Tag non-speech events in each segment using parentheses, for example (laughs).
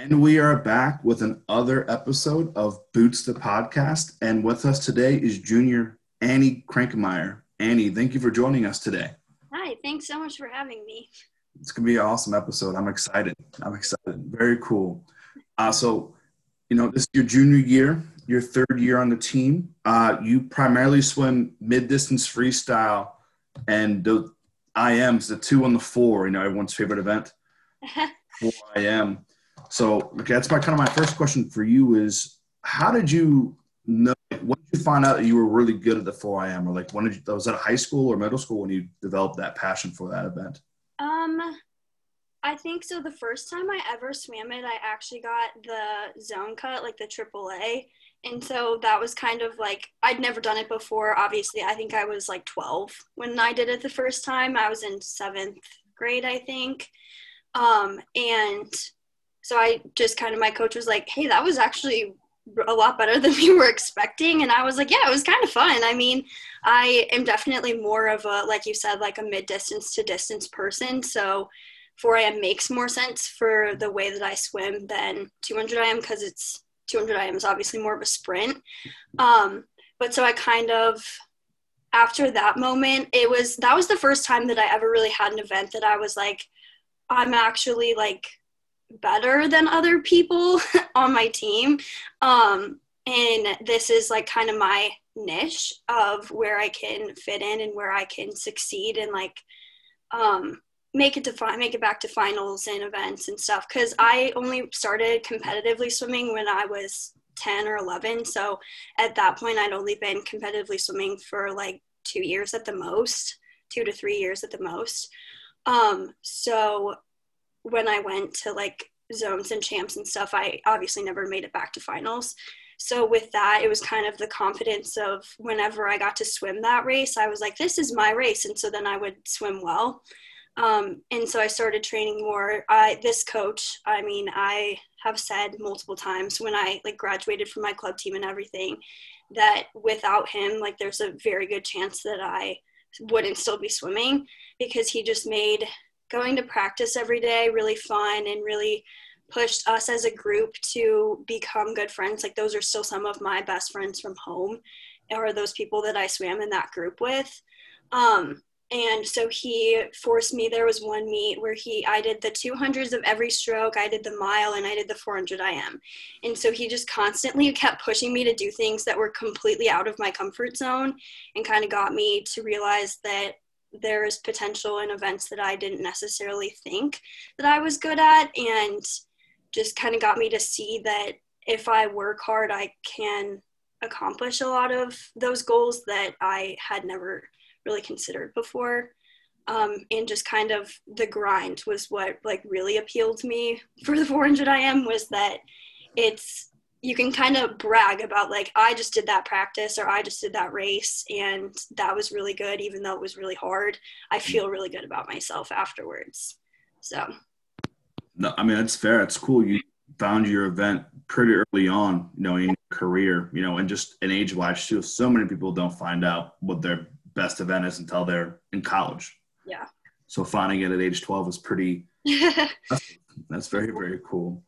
And we are back with another episode of Boots the Podcast. And with us today is junior Annie Crankmeyer. Annie, thank you for joining us today. Hi, thanks so much for having me. It's going to be an awesome episode. I'm excited. I'm excited. Very cool. Uh, so, you know, this is your junior year, your third year on the team. Uh, you primarily swim mid distance freestyle and the IMs, the two and the four, you know, everyone's favorite event. (laughs) four IM. So okay, that's my kind of my first question for you is how did you know when did you find out that you were really good at the 4IM or like when did you was that high school or middle school when you developed that passion for that event? Um I think so the first time I ever swam it I actually got the zone cut like the AAA and so that was kind of like I'd never done it before obviously. I think I was like 12 when I did it the first time. I was in 7th grade I think. Um and so I just kind of, my coach was like, hey, that was actually a lot better than we were expecting. And I was like, yeah, it was kind of fun. I mean, I am definitely more of a, like you said, like a mid distance to distance person. So 4IM makes more sense for the way that I swim than 200 IM because it's 200 IM is obviously more of a sprint. Um, but so I kind of, after that moment, it was, that was the first time that I ever really had an event that I was like, I'm actually like better than other people (laughs) on my team. Um, and this is like kind of my niche of where I can fit in and where I can succeed and like um, make it to fi- make it back to finals and events and stuff. Because I only started competitively swimming when I was 10 or 11. So at that point, I'd only been competitively swimming for like two years at the most, two to three years at the most. Um, so when I went to like zones and champs and stuff, I obviously never made it back to finals. So with that, it was kind of the confidence of whenever I got to swim that race, I was like, this is my race. And so then I would swim well. Um, and so I started training more. I, this coach, I mean, I have said multiple times when I like graduated from my club team and everything that without him, like there's a very good chance that I wouldn't still be swimming because he just made going to practice every day really fun and really pushed us as a group to become good friends. Like those are still some of my best friends from home or those people that I swam in that group with. Um, and so he forced me there was one meet where he i did the 200s of every stroke i did the mile and i did the 400 im and so he just constantly kept pushing me to do things that were completely out of my comfort zone and kind of got me to realize that there is potential in events that I didn't necessarily think that I was good at and just kind of got me to see that if I work hard, I can accomplish a lot of those goals that I had never really considered before. Um, and just kind of the grind was what like really appealed to me for the 400 IM was that it's you can kind of brag about like i just did that practice or i just did that race and that was really good even though it was really hard. I mm-hmm. feel really good about myself afterwards so. No i mean that's fair. It's cool. You found your event pretty early on you know in your career you know and just an age wise too. So many people don't find out what their best event is until they're in college. Yeah. So finding it at age 12 is pretty (laughs) That's very, very cool.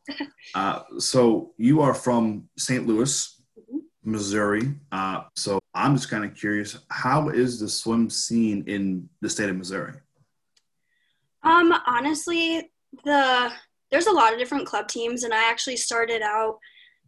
Uh, so you are from St. Louis, mm-hmm. Missouri. Uh, so I'm just kind of curious, how is the swim scene in the state of Missouri? Um, honestly, the there's a lot of different club teams, and I actually started out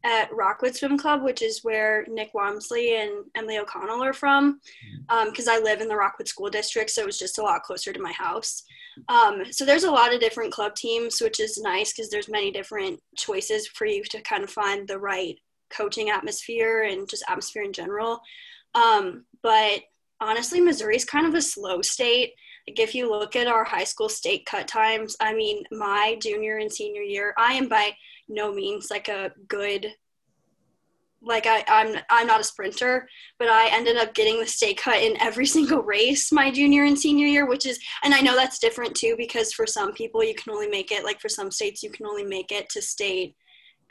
at Rockwood Swim Club, which is where Nick Wamsley and Emily O'Connell are from, because mm-hmm. um, I live in the Rockwood School District, so it was just a lot closer to my house. Um, so there's a lot of different club teams, which is nice because there's many different choices for you to kind of find the right coaching atmosphere and just atmosphere in general. Um, but honestly, Missouri is kind of a slow state. Like if you look at our high school state cut times, I mean, my junior and senior year, I am by no means like a good like I, I'm I'm not a sprinter, but I ended up getting the state cut in every (laughs) single race my junior and senior year, which is and I know that's different too because for some people you can only make it like for some states you can only make it to state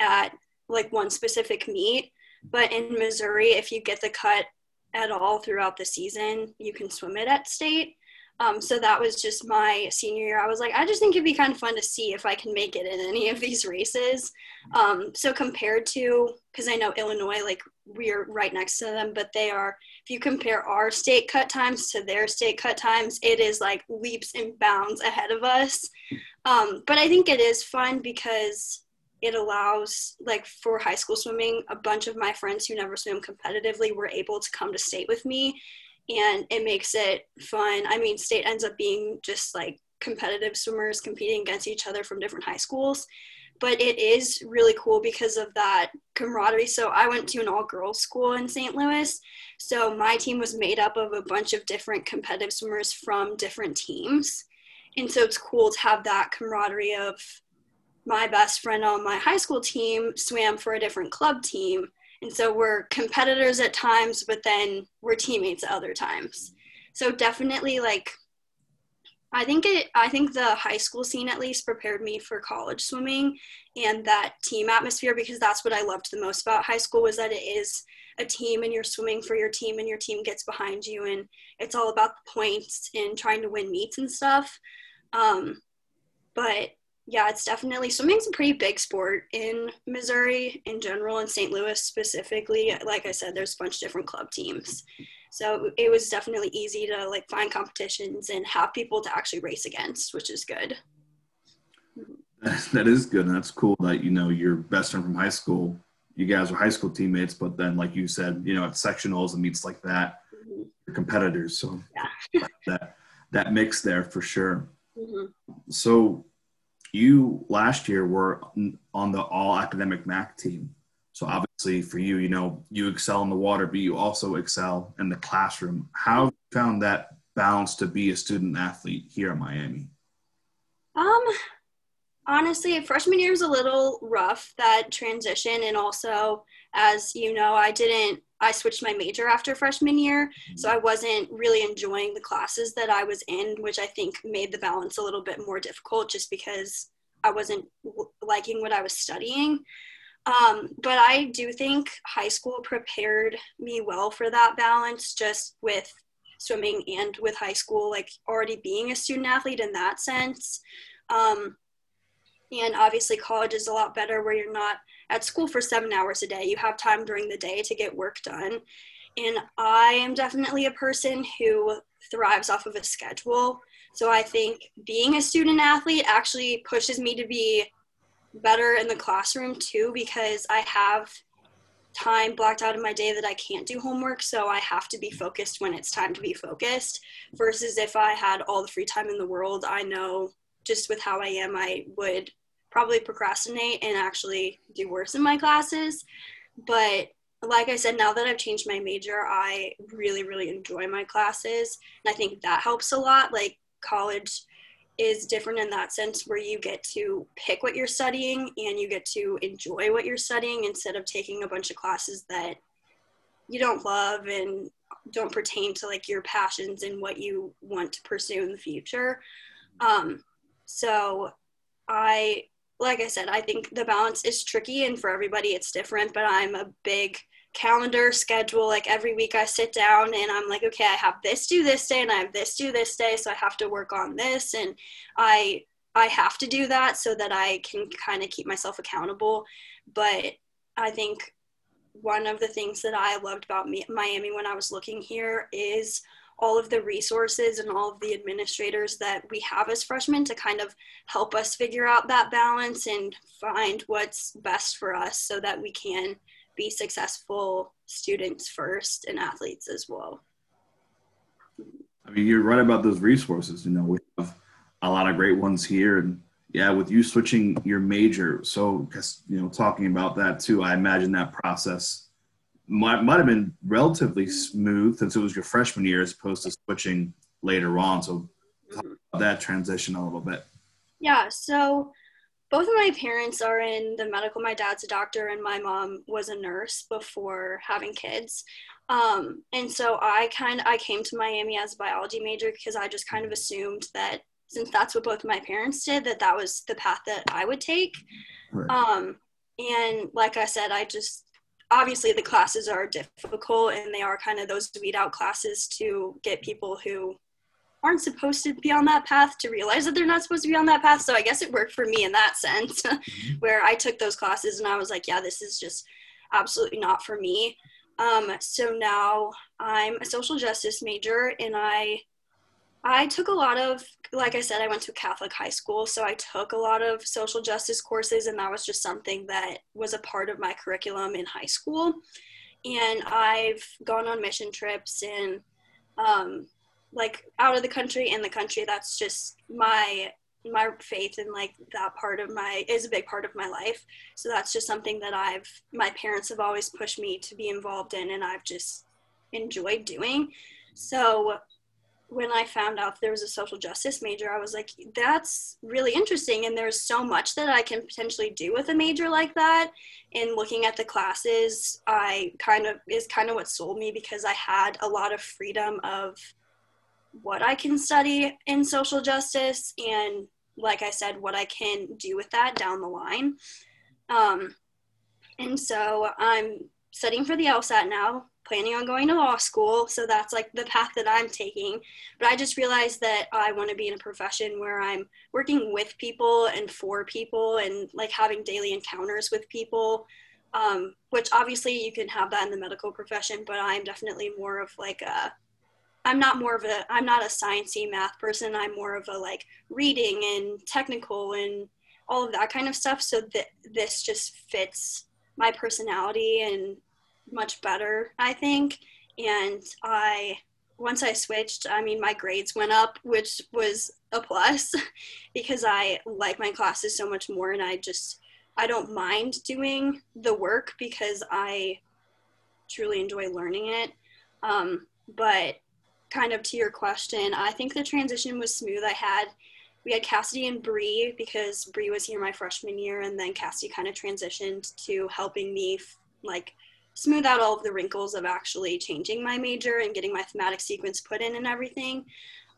at like one specific meet. But in Missouri, if you get the cut at all throughout the season, you can swim it at state. Um, so that was just my senior year. I was like, I just think it'd be kind of fun to see if I can make it in any of these races. Um, so compared to, because I know Illinois, like we're right next to them, but they are, if you compare our state cut times to their state cut times, it is like leaps and bounds ahead of us. Um, but I think it is fun because it allows, like for high school swimming, a bunch of my friends who never swim competitively were able to come to state with me and it makes it fun. I mean, state ends up being just like competitive swimmers competing against each other from different high schools. But it is really cool because of that camaraderie. So I went to an all girls school in St. Louis. So my team was made up of a bunch of different competitive swimmers from different teams. And so it's cool to have that camaraderie of my best friend on my high school team swam for a different club team and so we're competitors at times, but then we're teammates at other times. So definitely like I think it I think the high school scene at least prepared me for college swimming and that team atmosphere because that's what I loved the most about high school was that it is a team and you're swimming for your team and your team gets behind you and it's all about the points and trying to win meets and stuff. Um, but yeah, it's definitely swimming's a pretty big sport in Missouri in general, and St. Louis specifically. Like I said, there's a bunch of different club teams, so it was definitely easy to like find competitions and have people to actually race against, which is good. That is good, and that's cool that you know your best friend from high school. You guys were high school teammates, but then, like you said, you know, at sectionals and meets like that, mm-hmm. you're competitors. So yeah. (laughs) that that mix there for sure. Mm-hmm. So you last year were on the all academic MAC team. So obviously for you, you know, you excel in the water, but you also excel in the classroom. How have you found that balance to be a student athlete here at Miami? Um, honestly, freshman year was a little rough that transition, and also, as you know, I didn't I switched my major after freshman year, so I wasn't really enjoying the classes that I was in, which I think made the balance a little bit more difficult just because I wasn't liking what I was studying. Um, but I do think high school prepared me well for that balance just with swimming and with high school, like already being a student athlete in that sense. Um, and obviously, college is a lot better where you're not at school for seven hours a day. You have time during the day to get work done. And I am definitely a person who thrives off of a schedule. So I think being a student athlete actually pushes me to be better in the classroom too because I have time blocked out of my day that I can't do homework. So I have to be focused when it's time to be focused versus if I had all the free time in the world, I know just with how I am, I would probably procrastinate and actually do worse in my classes. But like I said, now that I've changed my major, I really, really enjoy my classes. And I think that helps a lot. Like college is different in that sense where you get to pick what you're studying and you get to enjoy what you're studying instead of taking a bunch of classes that you don't love and don't pertain to like your passions and what you want to pursue in the future. Um, so I like I said, I think the balance is tricky and for everybody it's different, but I'm a big calendar schedule. Like every week I sit down and I'm like, okay, I have this due this day and I have this due this day. So I have to work on this. And I, I have to do that so that I can kind of keep myself accountable. But I think one of the things that I loved about Miami when I was looking here is all of the resources and all of the administrators that we have as freshmen to kind of help us figure out that balance and find what's best for us so that we can be successful students first and athletes as well. I mean, you're right about those resources. You know, we have a lot of great ones here, and yeah, with you switching your major, so you know, talking about that too, I imagine that process might, might have been relatively smooth since it was your freshman year as opposed to switching later on. So that transition a little bit. Yeah. So both of my parents are in the medical. My dad's a doctor, and my mom was a nurse before having kids. Um, and so I kind of I came to Miami as a biology major because I just kind of assumed that since that's what both my parents did, that that was the path that I would take. Right. Um, and like I said, I just obviously the classes are difficult and they are kind of those weed out classes to get people who aren't supposed to be on that path to realize that they're not supposed to be on that path. So I guess it worked for me in that (laughs) sense, mm-hmm. where I took those classes and I was like, yeah, this is just absolutely not for me. Um, so now I'm a social justice major and I I took a lot of like I said I went to Catholic high school so I took a lot of social justice courses and that was just something that was a part of my curriculum in high school. And I've gone on mission trips and um, like out of the country in the country. That's just my my faith and like that part of my is a big part of my life. So that's just something that i've my parents have always pushed me to be involved in and i've just enjoyed doing. So when i found out there was a social justice major i was like that's really interesting and there's so much that i can potentially do with a major like that and looking at the classes i kind of is kind of what sold me because i had a lot of freedom of what I can study in social justice and, like I said, what I can do with that down the line. Um, and so I'm studying for the LSAT now, planning on going to law school. So that's like the path that I'm taking. But I just realized that I want to be in a profession where I'm working with people and for people and like having daily encounters with people. Um, which obviously you can have that in the medical profession, but I'm definitely more of like a I'm not more of a I'm not a sciencey math person. I'm more of a like reading and technical and all of that kind of stuff. So that this just fits my personality and much better, I think. And I once I switched, I mean my grades went up, which was a plus (laughs) because I like my classes so much more and I just I don't mind doing the work because I truly enjoy learning it. Um, but kind of to your question, I think the transition was smooth. I had we had Cassidy and Bree because Bree was here my freshman year, and then Cassidy kind of transitioned to helping me like smooth out all of the wrinkles of actually changing my major and getting my thematic sequence put in and everything.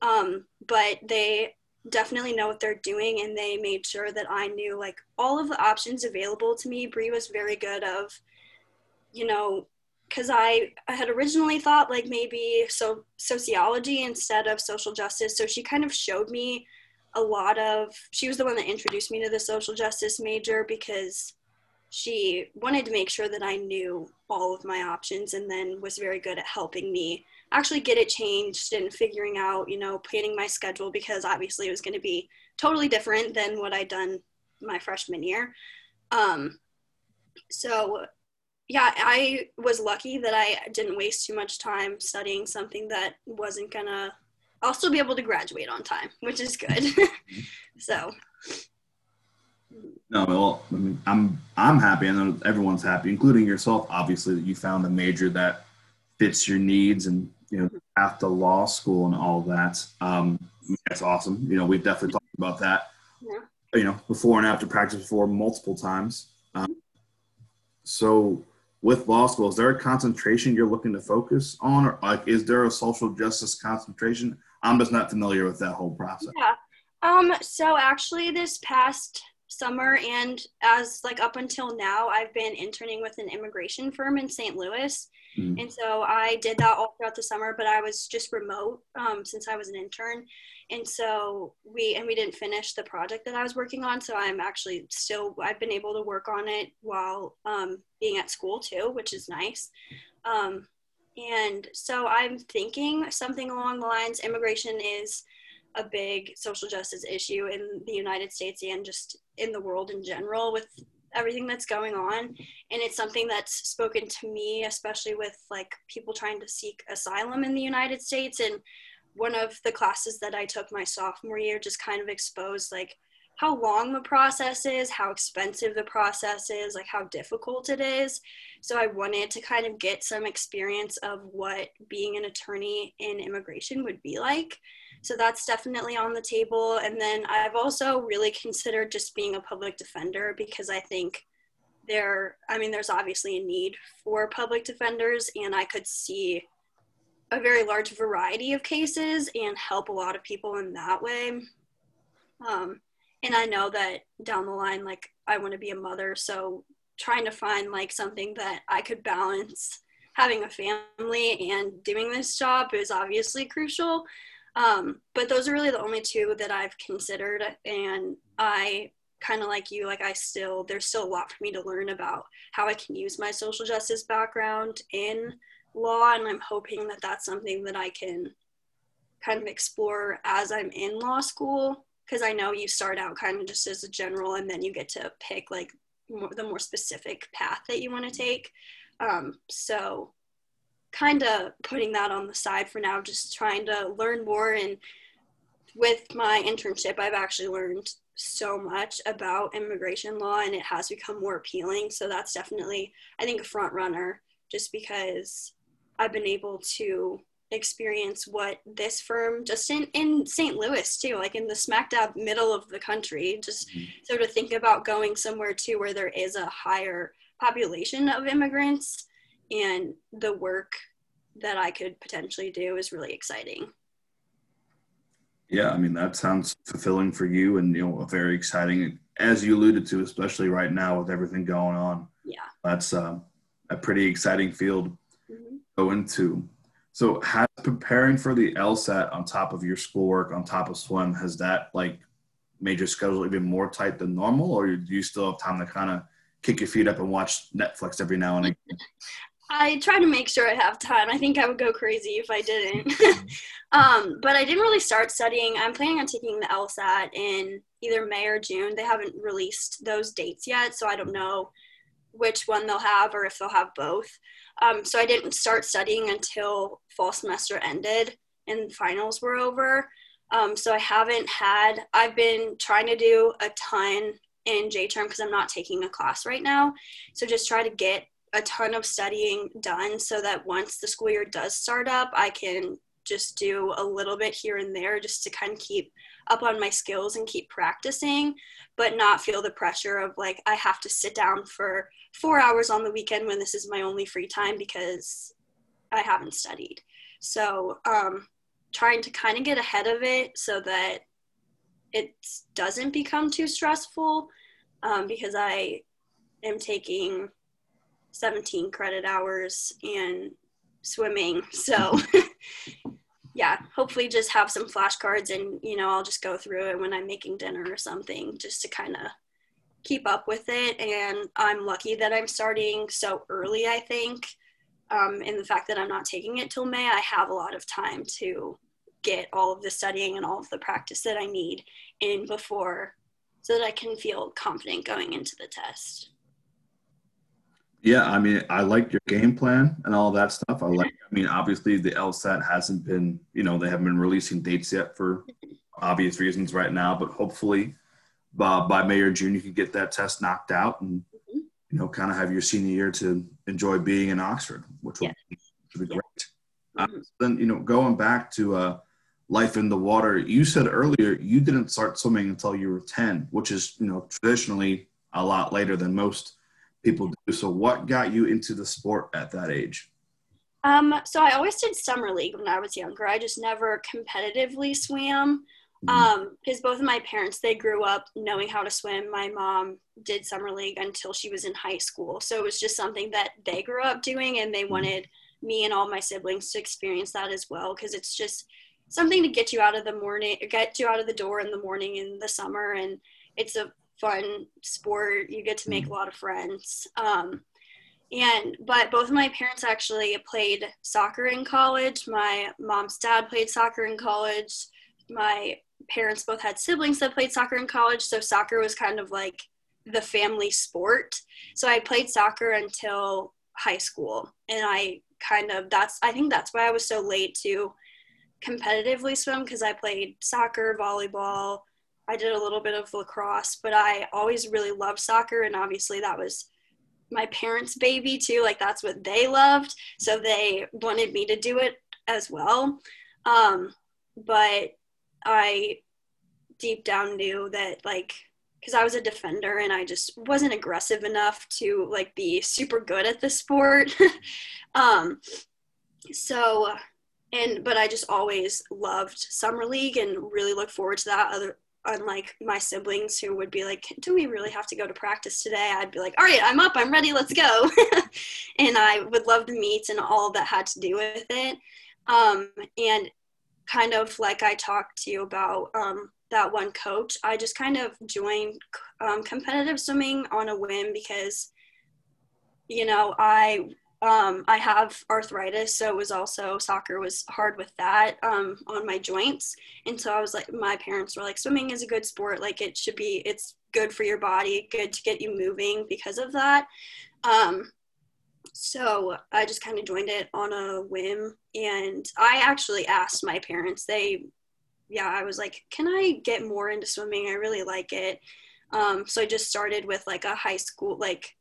Um, but they definitely know what they're doing, and they made sure that I knew like all of the options available to me. Bree was very good of, you know, because I, I had originally thought like maybe so sociology instead of social justice. So she kind of showed me a lot of. She was the one that introduced me to the social justice major because she wanted to make sure that I knew all of my options and then was very good at helping me actually get it changed and figuring out, you know, planning my schedule because obviously it was going to be totally different than what I'd done my freshman year. Um, so yeah, I was lucky that I didn't waste too much time studying something that wasn't gonna. I'll still be able to graduate on time, which is good. (laughs) so. No, well, I mean, I'm I'm happy. I know everyone's happy, including yourself. Obviously, that you found a major that fits your needs, and you know, after law school and all that. Um, that's awesome. You know, we've definitely talked about that. Yeah. You know, before and after practice, before multiple times. Um, so, with law school, is there a concentration you're looking to focus on, or like is there a social justice concentration? I'm just not familiar with that whole process. Yeah. Um. So actually, this past summer and as like up until now, I've been interning with an immigration firm in St. Louis, mm-hmm. and so I did that all throughout the summer. But I was just remote um, since I was an intern, and so we and we didn't finish the project that i was working on so i'm actually still i've been able to work on it while um, being at school too which is nice um, and so i'm thinking something along the lines immigration is a big social justice issue in the united states and just in the world in general with everything that's going on and it's something that's spoken to me especially with like people trying to seek asylum in the united states and one of the classes that I took my sophomore year just kind of exposed like how long the process is, how expensive the process is, like how difficult it is. So I wanted to kind of get some experience of what being an attorney in immigration would be like. So that's definitely on the table. And then I've also really considered just being a public defender because I think there, I mean, there's obviously a need for public defenders, and I could see a very large variety of cases and help a lot of people in that way. Um, and I know that down the line, like I want to be a mother, so trying to find like something that I could balance having a family and doing this job is obviously crucial. Um, but those are really the only two that I've considered. And I kind of like you, like I still, there's still a lot for me to learn about how I can use my social justice background in law. And I'm hoping that that's something that I can kind of explore as I'm in law school. Because I know you start out kind of just as a general and then you get to pick like more, the more specific path that you want to take. Um, so kind of putting that on the side for now, just trying to learn more. And with my internship, I've actually learned so much about immigration law and it has become more appealing. So that's definitely, I think, a front runner just because I've been able to experience what this firm just in, in St. Louis too, like in the smack dab middle of the country, just mm-hmm. sort of think about going somewhere too where there is a higher population of immigrants and the work that I could potentially do is really exciting. Yeah, I mean that sounds fulfilling for you, and you know, very exciting. As you alluded to, especially right now with everything going on. Yeah, that's uh, a pretty exciting field mm-hmm. to go into. So, has preparing for the LSAT on top of your schoolwork, on top of swim, has that like made your schedule even more tight than normal, or do you still have time to kind of kick your feet up and watch Netflix every now and again? (laughs) I try to make sure I have time. I think I would go crazy if I didn't. (laughs) um, but I didn't really start studying. I'm planning on taking the LSAT in either May or June. They haven't released those dates yet, so I don't know which one they'll have or if they'll have both. Um, so I didn't start studying until fall semester ended and finals were over. Um, so I haven't had, I've been trying to do a ton in J term because I'm not taking a class right now. So just try to get a ton of studying done so that once the school year does start up, I can just do a little bit here and there just to kind of keep up on my skills and keep practicing, but not feel the pressure of like I have to sit down for four hours on the weekend when this is my only free time because I haven't studied. So, um, trying to kind of get ahead of it so that it doesn't become too stressful um, because I am taking 17 credit hours and swimming. (laughs) So, yeah, hopefully just have some flashcards and, you know, I'll just go through it when I'm making dinner or something just to kind of keep up with it. And I'm lucky that I'm starting so early, I think. Um, and the fact that I'm not taking it till May, I have a lot of time to get all of the studying and all of the practice that I need in before so that I can feel confident going into the test. Yeah, I mean, I like your game plan and all that stuff. I like, I mean, obviously the LSAT hasn't been, you know, they haven't been releasing dates yet for obvious reasons right now, but hopefully by, by May or June, you can get that test knocked out and, mm-hmm. you know, kind of have your senior year to enjoy being in Oxford, which will, yeah. be great. Uh, mm-hmm. Uh, then, you know, going back to uh, life in the water, you said earlier you didn't start swimming until you were 10, which is, you know, traditionally a lot later than most people do. So, what got you into the sport at that age? Um, so I always did summer league when I was younger. I just never competitively swam. Mm-hmm. Um, because both of my parents they grew up knowing how to swim. My mom did summer league until she was in high school, so it was just something that they grew up doing, and they mm-hmm. wanted me and all my siblings to experience that as well. Because it's just something to get you out of the morning, get you out of the door in the morning in the summer, and it's a fun sport. You get to make mm. a lot of friends. Um, and but both of my parents actually played soccer in college. My mom's dad played soccer in college. My parents both had siblings that played soccer in college, so soccer was kind of like the family sport. So I played soccer until high school, and I kind of that's I think that's why I was so late to competitively swim because I played soccer, volleyball, I did a little bit of lacrosse, but I always really loved soccer, and obviously that was my parents' baby too. Like that's what they loved, so they wanted me to do it as well. Um, but I deep down knew that like because I was a defender and I just wasn't aggressive enough to like be super good at the sport. (laughs) um, so and but I just always loved summer league and really look forward to that. Other unlike my siblings who would be like, Do we really have to go to practice today? I'd be like, All right, I'm up, I'm ready, let's go. (laughs) and I would love to meet and all that had to do with it. Um, and kind of like I talked to you about um, that one coach, I just kind of joined um, competitive swimming on a whim because, you know, I um, I have arthritis, so it was also soccer was hard with that um, on my joints, and so I was like, my parents were like, swimming is a good sport, like it should be, it's good for your body, good to get you moving because of that. Um, so I just kind of joined it on a whim, and I actually asked my parents. They, yeah, I was like, can I get more into swimming? I really like it. Um, so I just started with like a high school, like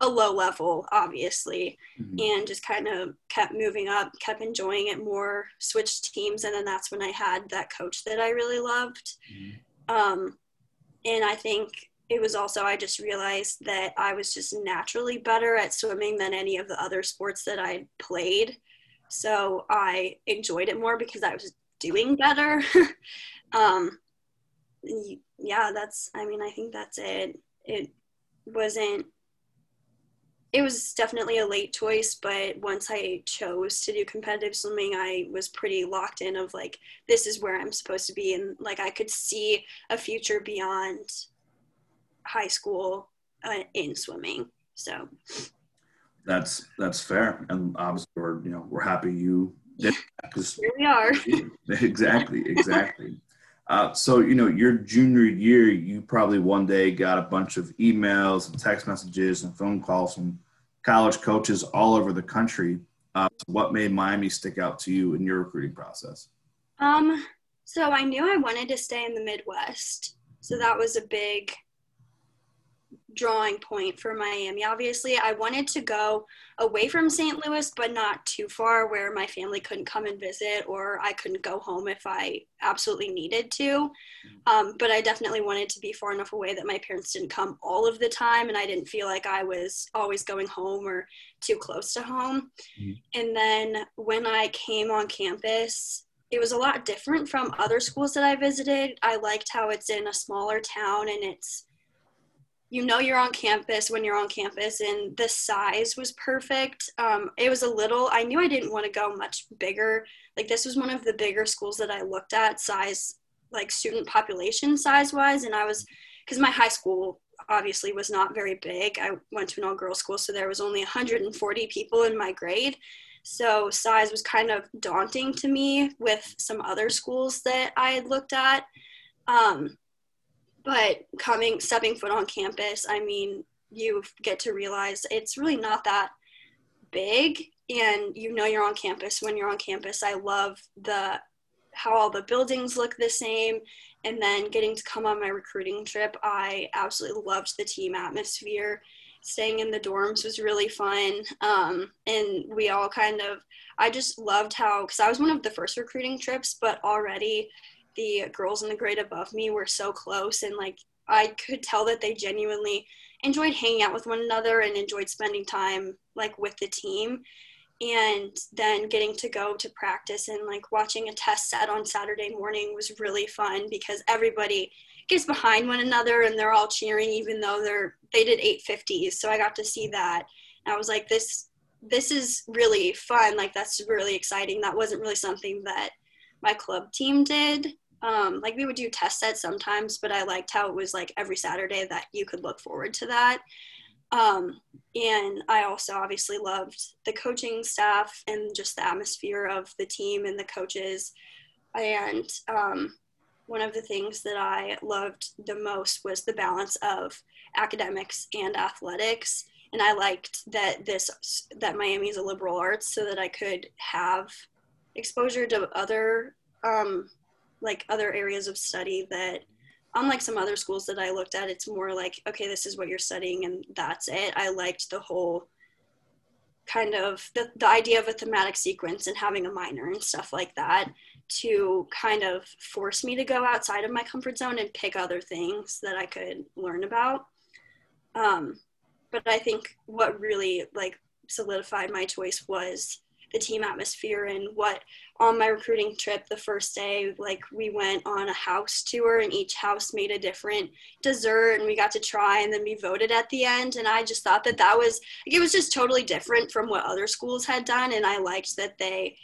a low level, obviously, mm-hmm. and just kind of kept moving up, kept enjoying it more, switched teams, and then that's when I had that coach that I really loved. Mm-hmm. Um, and I think it was also, I just realized that I was just naturally better at swimming than any of the other sports that I played. So I enjoyed it more because I was doing better. (laughs) um, yeah, that's, I mean, I think that's it. It wasn't it was definitely a late choice, but once I chose to do competitive swimming, I was pretty locked in of like this is where I'm supposed to be and like I could see a future beyond high school uh, in swimming. So that's that's fair, and obviously we're you know we're happy you did because here we are. (laughs) exactly, exactly. Uh, so you know your junior year, you probably one day got a bunch of emails and text messages and phone calls from college coaches all over the country. Uh, what made Miami stick out to you in your recruiting process? Um, so I knew I wanted to stay in the Midwest. So that was a big drawing point for Miami. Obviously, I wanted to go away from St. Louis, but not too far where my family couldn't come and visit or I couldn't go home if I absolutely needed to. Um, but I definitely wanted to be far enough away that my parents didn't come all of the time and I didn't feel like I was always going home or too close to home. Mm-hmm. And then when I came on campus, it was a lot different from other schools that I visited. I liked how it's in a smaller town and it's you know you're on campus when you're on campus and the size was perfect. Um, it was a little i knew i didn't want to go much bigger. Like this was one of the bigger schools that i looked at size like student population size wise and i was because my high school obviously was not very big. I went to an all girls school so there was only 140 people in my grade. So size was kind of daunting to me with some other schools that i had looked at. Um, but coming stepping foot on campus i mean you get to realize it's really not that big. And you know you're on campus when you're on campus. I love the how all the buildings look the same. And then getting to come on my recruiting trip i absolutely loved the team atmosphere. Staying in the dorms was really fun. Um, and we all kind of i just loved how because i was one of the first recruiting trips but already the girls in the grade above me were so close and like I could tell that they genuinely enjoyed hanging out with one another and enjoyed spending time like with the team. And then getting to go to practice and like watching a test set on Saturday morning was really fun because everybody gets behind one another and they're all cheering even though they're they did 850s so I got to see that. And I was like this this is really fun. Like that's really exciting. That wasn't really something that my club team did um, like we would do test sets sometimes, but I liked how it was like every Saturday that you could look forward to that. Um, and I also obviously loved the coaching staff and just the atmosphere of the team and the coaches. And um, one of the things that I loved the most was the balance of academics and athletics. And I liked that this that Miami is a liberal arts, so that I could have exposure to other um, like other areas of study that unlike some other schools that I looked at, it's more like, okay, this is what you're studying and that's it. I liked the whole kind of the, the idea of a thematic sequence and having a minor and stuff like that to kind of force me to go outside of my comfort zone and pick other things that I could learn about. Um, but I think what really like solidified my choice was the team atmosphere and what on my recruiting trip the first day like we went on a house tour and each house made a different dessert and we got to try and then we voted at the end. And i just thought that that was like, it was just totally different from what other schools had done. And i liked that they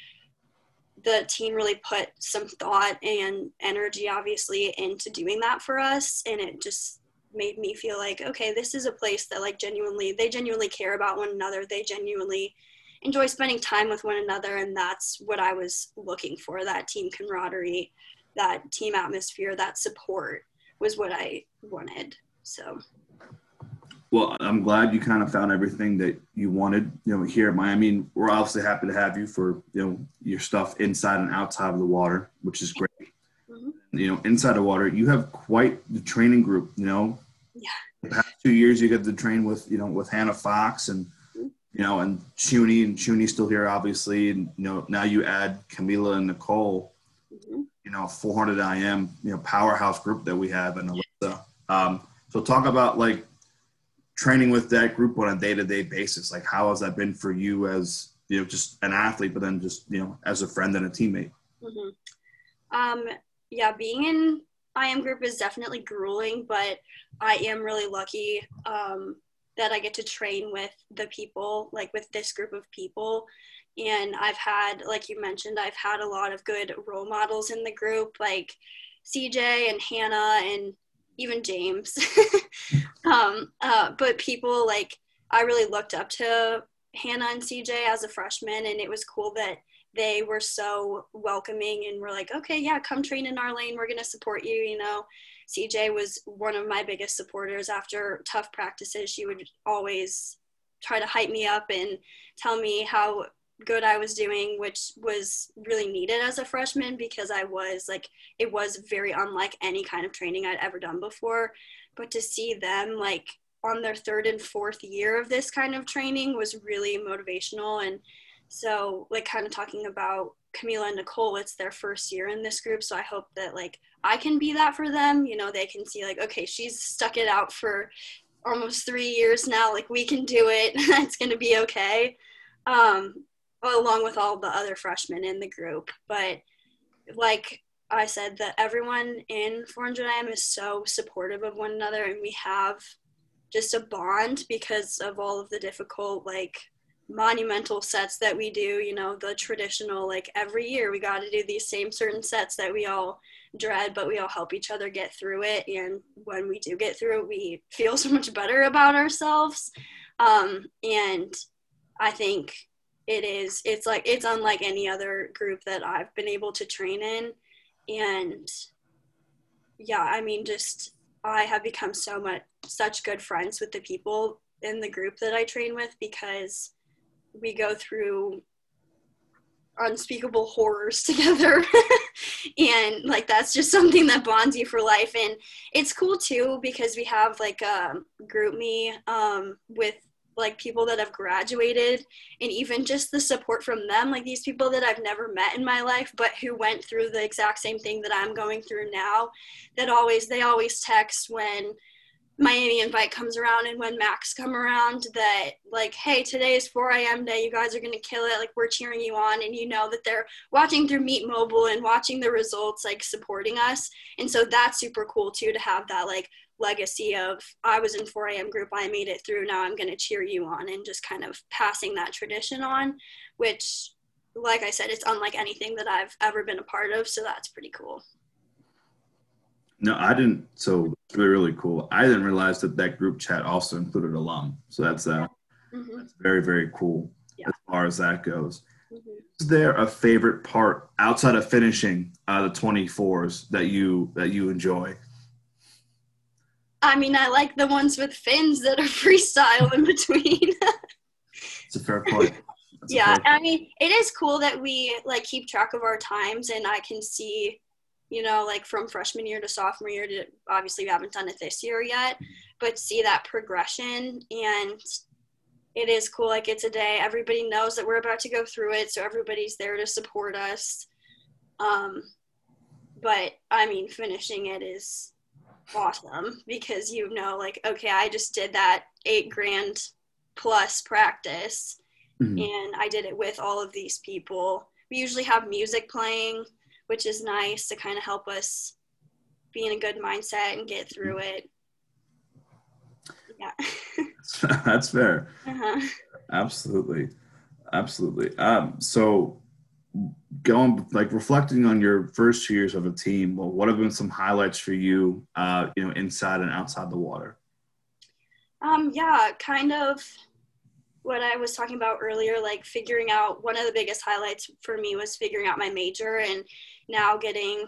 the team really put some thought and energy obviously into doing that for us. And it just made me feel like okay this is a place that like genuinely they genuinely care about one another. They genuinely enjoy spending time with one another and that's what i was looking for that team camaraderie that team atmosphere that support was what i wanted so well, I'm glad you kind of found everything that you wanted, you know, here at Miami. We're obviously happy to have you for, you know, your stuff inside and outside of the water, which is great. Mm-hmm. You know, inside the water, you have quite the training group, you know. Yeah. The past two years you get to train with, you know, with Hannah Fox and. You know, and Shuni and Shuni's still here obviously. And you know, now you add Camila and Nicole, mm-hmm. you know, 400 IM, you know, powerhouse group that we have in Alyssa. Um, so talk about like training with that group on a day-to-day basis like how has that been for you as you know just an athlete but then just you know as a friend and a teammate mm-hmm. um yeah being in im group is definitely grueling but i am really lucky um that i get to train with the people like with this group of people and i've had like you mentioned i've had a lot of good role models in the group like cj and hannah and even James. (laughs) um, uh, but people like I really looked up to Hannah and CJ as a freshman, and it was cool that they were so welcoming and were like, okay, yeah, come train in our lane. We're gonna support you. You know, CJ was one of my biggest supporters. After tough practices, she would always try to hype me up and tell me how good I was doing, which was really needed as a freshman because I was like, it was very unlike any kind of training I'd ever done before. But to see them like on their third and fourth year of this kind of training was really motivational. And so, like, kind of talking about Camila and Nicole, it's their first year in this group. So I hope that like I can be that for them. You know, they can see like, okay, she's stuck it out for almost three years now. Like, we can do it. (laughs) it's going to be okay. Um, along with all the other freshmen in the group. But like I said, that everyone in 400IM is so supportive of one another, and we have just a bond because of all of the difficult, like, monumental sets that we do. You know, the traditional, like, every year we got to do these same certain sets that we all dread, but we all help each other get through it. And when we do get through it, we feel (laughs) so much better about ourselves. Um, and I think it is it's like it's unlike any other group that I've been able to train in and yeah I mean just I have become so much such good friends with the people in the group that I train with because we go through unspeakable horrors (laughs) together. And like that's just something that bonds you for life. And it's cool too because we have like a GroupMe um, with like people that have graduated and even just the support from them like these people that I've never met in my life but who went through the exact same thing that I'm going through now that always they always text when Miami invite comes around and when MACs come around that like hey today is 4 IM day you guys are gonna kill it like we're cheering you on and you know that they're watching through meet mobile and watching the results like supporting us and so that's super cool too to have that like legacy of I was in 4 IM group, I made it through, now I'm to cheer you on, and just kind of passing that tradition on, which, like I said, it's unlike anything that I've ever been a part of, so that's pretty cool. No, I didn't. So it's really, really cool. I didn't realize that that group chat also included alum. So that's uh, mm-hmm. that's very, very cool yeah. as far as that goes. Mm-hmm. Is there a favorite part outside of finishing uh, the 24s that you that you enjoy? I mean, I like the ones with fins that are (laughs) freestyle in between. it's a fair point. That's yeah, fair I mean, it is cool that we like keep track of our times, and I can see, you know, like from freshman year to sophomore year to obviously we haven't done it this year yet, but see that progression and it is cool. Like it's a day. Everybody knows that we're about to go through it, so everybody's there to support us. Um, but I mean, finishing it is awesome because you know like okay i just did that eight grand plus practice mm-hmm. and i did it with all of these people we usually have music playing which is nice to kind of help us be in a good mindset and get through mm-hmm. it yeah (laughs) (laughs) that's fair uh-huh. absolutely absolutely um, so going like reflecting on your first two years of a team, well, what have been some highlights for you, uh, you know, inside and outside the water? Um, yeah, kind of what I was talking about earlier, like figuring out one of the biggest highlights for me was figuring out my major and now getting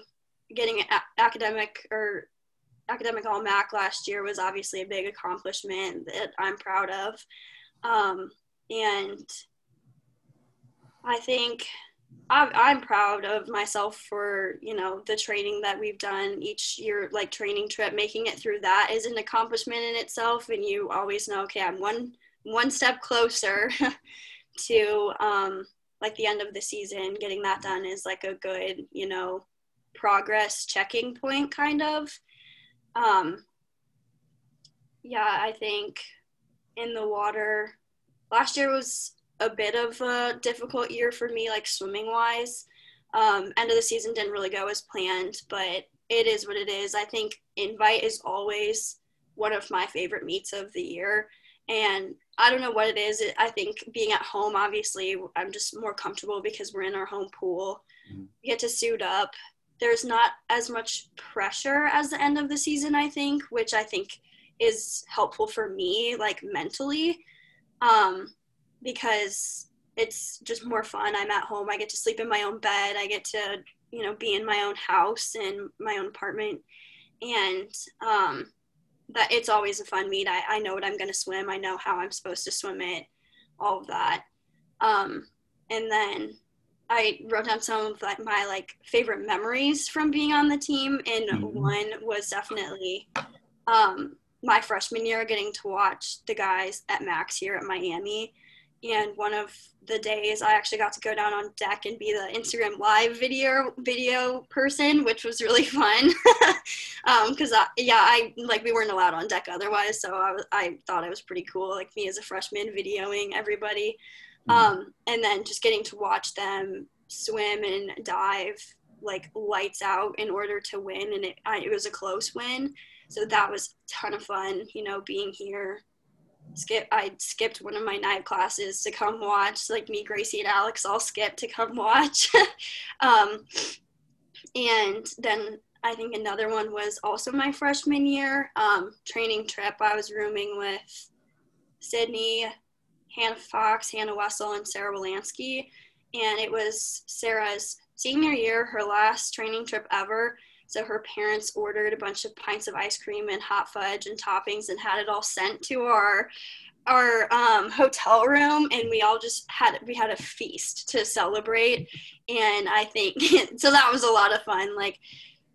getting a- academic or academic all MAC last year was obviously a big accomplishment that I'm proud of. Um, and I think I'm, I'm proud of myself for you know the training that we've done each year like training trip making it through that is an accomplishment in itself and you always know okay i'm one one step closer (laughs) to um, like the end of the season getting that done is like a good you know progress checking point kind of um, yeah i think in the water last year was a bit of a difficult year for me, like swimming wise. Um, end of the season didn't really go as planned, but it is what it is. I think invite is always one of my favorite meets of the year. And I don't know what it is. I think being at home, obviously, I'm just more comfortable because we're in our home pool. Mm-hmm. We get to suit up. There's not as much pressure as the end of the season, I think, which I think is helpful for me, like mentally. Um, because it's just more fun. I'm at home. I get to sleep in my own bed. I get to, you know, be in my own house and my own apartment. And um, that it's always a fun meet. I, I know what I'm going to swim. I know how I'm supposed to swim it, all of that. Um, and then I wrote down some of like my like favorite memories from being on the team. And mm-hmm. one was definitely um, my freshman year getting to watch the guys at MACs here at Miami and one of the days I actually got to go down on deck and be the Instagram live video video person, which was really (laughs) fun. Because (laughs) um, yeah, I like we weren't allowed on deck otherwise, so I was I thought it was pretty cool, like me as a freshman videoing everybody, mm-hmm. um, and then just getting to watch them swim and dive like lights out in order to win, and it I, it was a close win, so that was a ton of fun. You know, being here skip I skipped one of my night classes to come watch. Like me, Gracie, and Alex all skipped to come (laughs) watch. um, and then I think another one was also my freshman year um, training trip. I was rooming with Sydney, Hannah Fox, Hannah Wessel, and Sarah Wolansky. And it was Sarah's senior year, her last training trip ever. So her parents ordered a bunch of pints of ice cream and hot fudge and toppings and had it all sent to our our um, hotel room. And we all just had we had a feast to celebrate. And i think (laughs) so that was a lot of fun. Like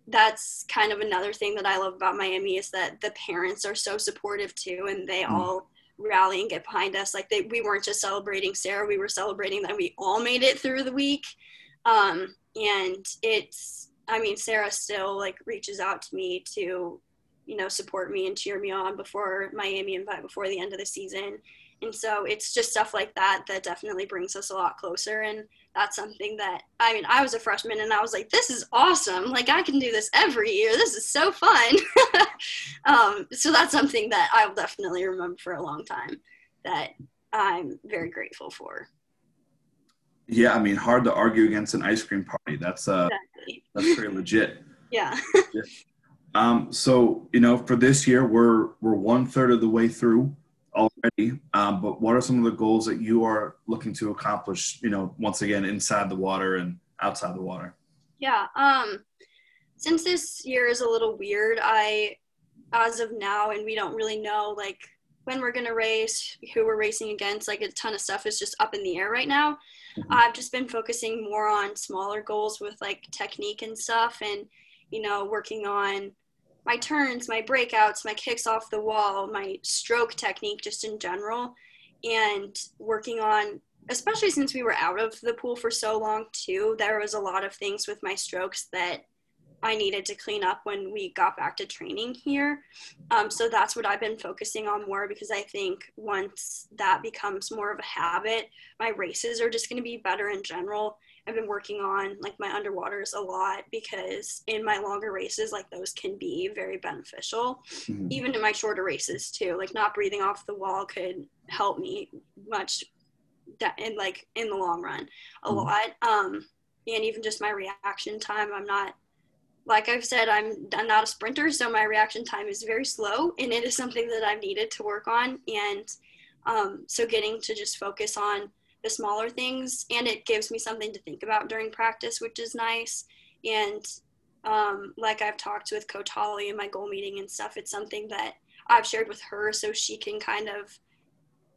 that's kind of another thing that i love about miami is that the parents are so supportive too. And they mm. all rally and get behind us. Like they we weren't just celebrating sarah we were celebrating that we all made it through the week. Um, and it's I mean, Sarah still like reaches out to me to, you know, support me and cheer me on before Miami and before the end of the season. And so it's just stuff like that that definitely brings us a lot closer. And that's something that, I mean, I was a freshman and I was like, this is awesome. Like, I can do this every year. This is so fun. (laughs) um, so that's something that I'll definitely remember for a long time that I'm very grateful for. Yeah, I mean, hard to argue against an ice cream party. That's uh, exactly. That's pretty legit. yeah. um, so you know, for this year, we're we're one third of the way through already. Um, but what are some of the goals that you are looking to accomplish? You know, once again, inside the water and outside the water. Yeah. Um, since this year is a little weird, I, as of now, and we don't really know like when we're gonna race, who we're racing against. Like a ton of stuff is just up in the air right now. Mm-hmm. I've just been focusing more on smaller goals with like technique and stuff, and you know, working on my turns, my breakouts, my kicks off the wall, my stroke technique, just in general, and working on. Especially since we were out of the pool for so long, too, there was a lot of things with my strokes that I needed to clean up when we got back to training here. Um, so that's what I've been focusing on more because I think once that becomes more of a habit, my races are just going to be better in general. I've been working on like my underwaters a lot because in my longer races, like those can be very beneficial. Mm-hmm. Even in my shorter races too, like not breathing off the wall could help me much in like in the long run a mm-hmm. lot. Um, and even just my reaction time. I'm not, like I've said, I'm, I'm not a sprinter, so my reaction time is very slow, and it is something that I've needed to work on. And um, so getting to just focus on the smaller things, and it gives me something to think about during practice, which is nice. And um, like I've talked with Coach Holly in my goal meeting and stuff, it's something that I've shared with her so she can kind of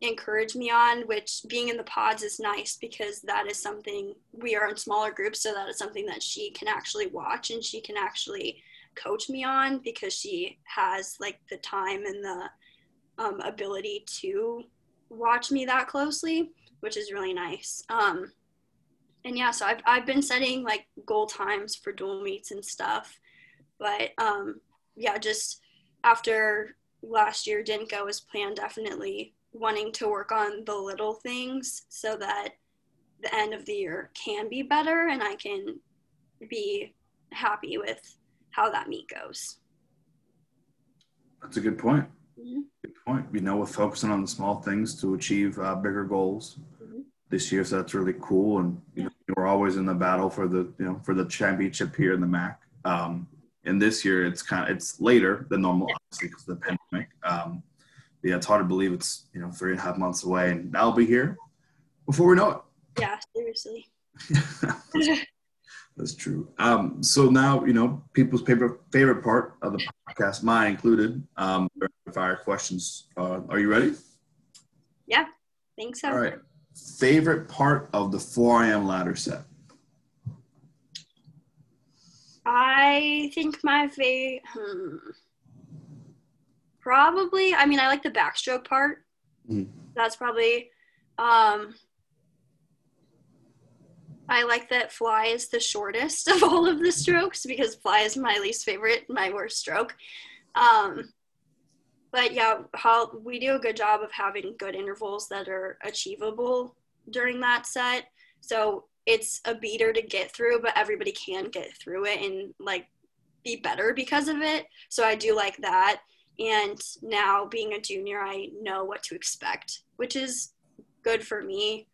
encourage me on, which being in the pods is nice because that is something we are in smaller groups, so that is something that she can actually watch and she can actually coach me on because she has like the time and the um, ability to watch me that closely, which is really nice. Um, and yeah, so I've, I've been setting like goal times for dual meets and stuff, but um, yeah, just after last year didn't go as planned, definitely wanting to work on the little things so that the end of the year can be better and I can be happy with how that meet goes. That's a good point. Mm-hmm. Good point. You know, we're focusing on the small things to achieve uh, bigger goals mm-hmm. this year, so that's really cool. And you know, we're always in the battle for the you know for the championship here in the MAC. Um, and this year, it's kind of it's later than normal, obviously because of the pandemic. Um, yeah, it's hard to believe it's you know three and a half months away, and that'll be here before we know it. Yeah, seriously. (laughs) (laughs) That's true. Um, so now you know people's favorite favorite part of the podcast, mine included. Um, fire questions. Uh, are you ready? Yeah, think so. All right. Favorite part of the 4 a.m. ladder set. I think my favorite. Hmm. Probably. I mean, I like the backstroke part. Mm. That's probably. Um, I like that fly is the shortest of all of the strokes because fly is my least favorite, my worst stroke. Um, but yeah, how we do a good job of having good intervals that are achievable during that set. So it's a beater to get through, but everybody can get through it and like be better because of it. So I do like that. And now being a junior, I know what to expect, which is good for me.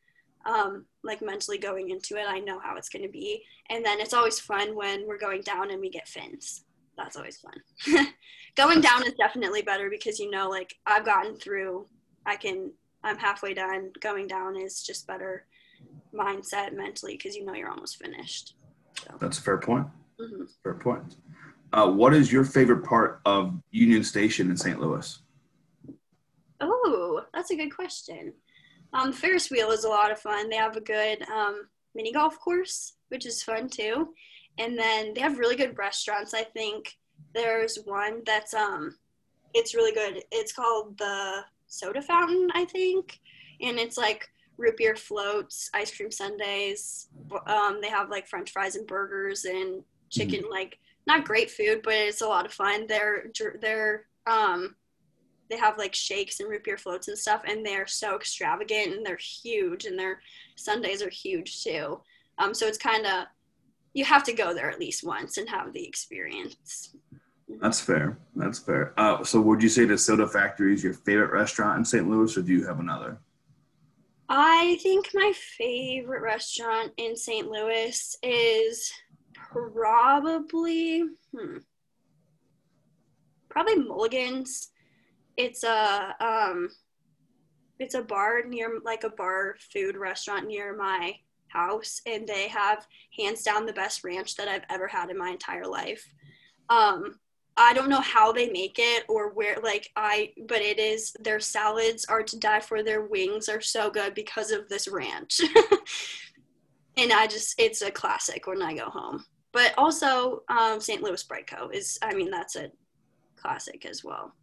Um, like mentally going into it, I know how it's going to be. And then it's always fun when we're going down and we get fins. That's always fun. (laughs) going down is definitely better because you know, like I've gotten through, I can, I'm halfway done. Going down is just better mindset mentally because you know you're almost finished. So. That's a fair point. Mm-hmm. Fair point. Uh, what is your favorite part of Union Station in St. Louis? Oh, that's a good question. Um, Ferris wheel is a lot of fun. They have a good um, mini golf course, which is fun too. And then they have really good restaurants. I think there's one that's um, it's really good. It's called the Soda Fountain, I think, and it's like root beer floats, ice cream sundaes. Um, they have like French fries and burgers and chicken, mm. like not great food, but it's a lot of fun. They're they're um they have like shakes and root beer floats and stuff, and they're so extravagant and they're huge, and their sundaes are huge too. Um, so it's kind of you have to go there at least once and have the experience. That's fair. That's fair. Uh, so would you say the Soda Factory is your favorite restaurant in St. Louis, or do you have another? I think my favorite restaurant in St. Louis is probably hmm, probably Mulligan's. It's a um, it's a bar near like a bar food restaurant near my house, and they have hands down the best ranch that I've ever had in my entire life. Um, I don't know how they make it or where like I but it is their salads are to die for their wings are so good because of this ranch. (laughs) and I just it's a classic when I go home but also um, St. Louis Bread Co. is, I mean, that's a classic as well.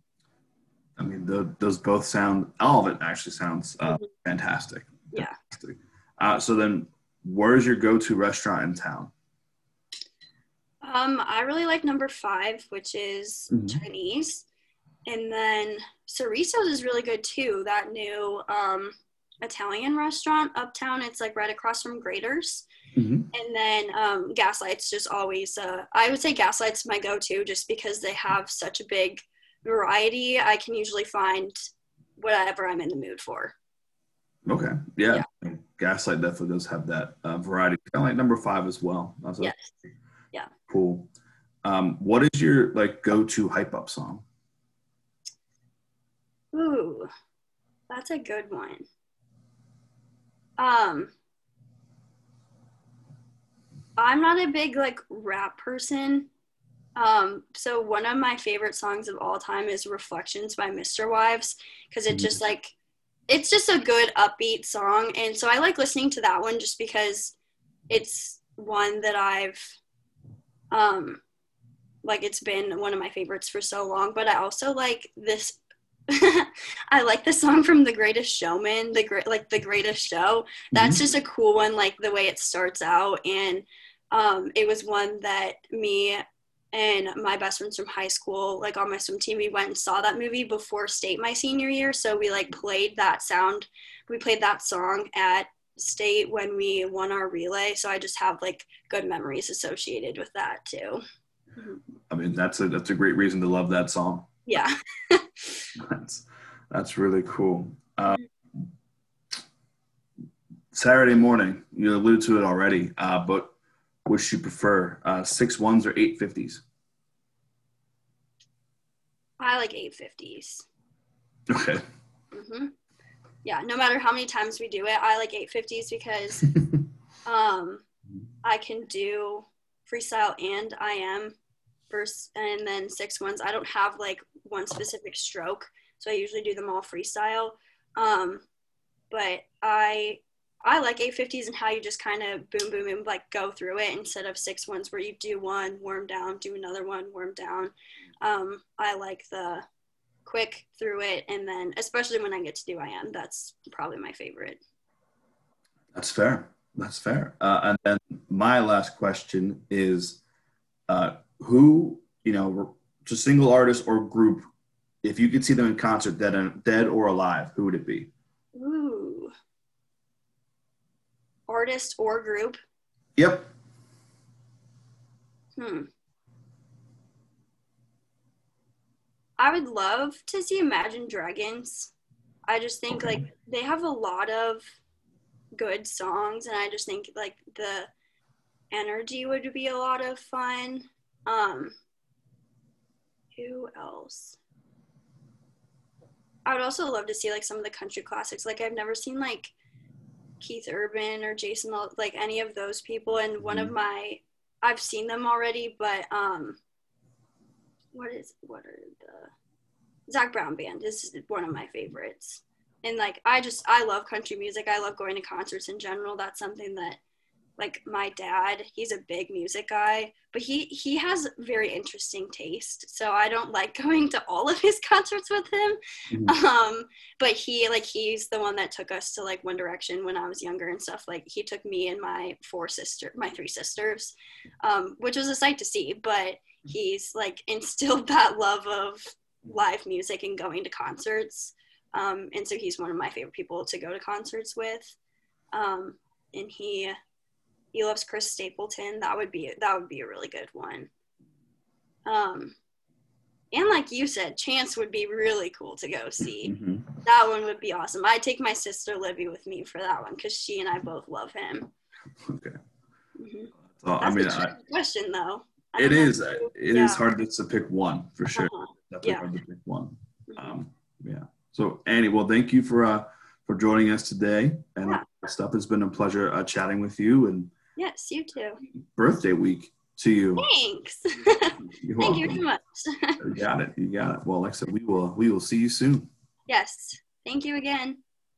I mean, the, those both sound, all of it actually sounds uh, mm-hmm. fantastic. Yeah. Fantastic. Uh, so then, where's your go-to restaurant in town? Um, I really like number five, which is mm-hmm. Chinese, and then Cerritos is really good too. That new um, Italian restaurant uptown. It's like right across from Graeter's. Mm-hmm. And then um, Gaslight's just always, uh, I would say Gaslight's my go to just because they have such a big variety. I can usually find whatever I'm in the mood for. Okay. Yeah. yeah. Gaslight definitely does have that uh, variety. Kind of like number five as well. That's yes. Yeah. Cool. Um, what is your like go-to hype up song? Ooh, that's a good one. Um, I'm not a big like rap person. Um, so one of my favorite songs of all time is Reflections by MisterWives because it just like it's just a good upbeat song and so I like listening to that one just because it's one that I've um like it's been one of my favorites for so long but I also like this (laughs) I like the song from The Greatest Showman, the great like The Greatest Show. That's mm-hmm. just a cool one like the way it starts out and um, it was one that me and my best friends from high school, like on my swim team, we went and saw that movie before state my senior year. So we like played that sound, we played that song at state when we won our relay. So I just have like good memories associated with that too. I mean, that's a that's a great reason to love that song. Yeah, that's that's really cool. Uh, Saturday morning, you alluded to it already, uh, but which you prefer, uh, six ones or eight fifties? I like eight fifties. Okay. Mhm. Yeah, no matter how many times we do it, I like eight fifties because (laughs) um, I can do freestyle and I am first, and then six ones. I don't have like one specific stroke, so I usually do them all freestyle. Um, but I I like 850s and how you just kind of boom, boom, boom, like go through it instead of six ones where you do one, warm down, do another one, warm down. Um, I like the quick through it, and then especially when I get to do IM, that's probably my favorite. That's fair. That's fair. Uh, and then my last question is, uh, who you know, just single artist or group, if you could see them in concert, dead, dead or alive, who would it be? Ooh artist or group? Yep. Hmm. I would love to see Imagine Dragons. I just think okay. like they have a lot of good songs and I just think like the energy would be a lot of fun. Um who else? I would also love to see like some of the country classics. Like I've never seen like Keith Urban or Jason, like any of those people. And one mm-hmm. of my, I've seen them already, but um, what is what are the Zac Brown band is one of my favorites. And like I just I love country music. I love going to concerts in general. That's something that like my dad he's a big music guy but he he has very interesting taste so i don't like (laughs) going to all of his concerts with him mm-hmm. um but he like he's the one that took us to like one direction when i was younger and stuff like he took me and my four sister my three sisters um which was a sight to see but he's like (laughs) instilled that love of live music and going to concerts um and so he's one of my favorite people to go to concerts with um and he he loves Chris Stapleton. That would be that would be a really good one. Um, and like you said, Chance would be really cool to go see. Mm-hmm. That one would be awesome. I'd take my sister Livy with me for that one because she and I both love him. Okay. Mm-hmm. Well, I mean, I, question though. It is. It yeah. is hard to pick one for sure. Uh-huh. Definitely yeah. hard to pick one. Mm-hmm. Um, yeah. So Annie, well, thank you for uh, for joining us today, and yeah. stuff. It's been a pleasure uh, chatting with you and Yes, you too. Birthday week to you. Thanks. (laughs) Thank you so much. you got it. You got it. Well, like I said, we will we will see you soon. Yes. Thank you again.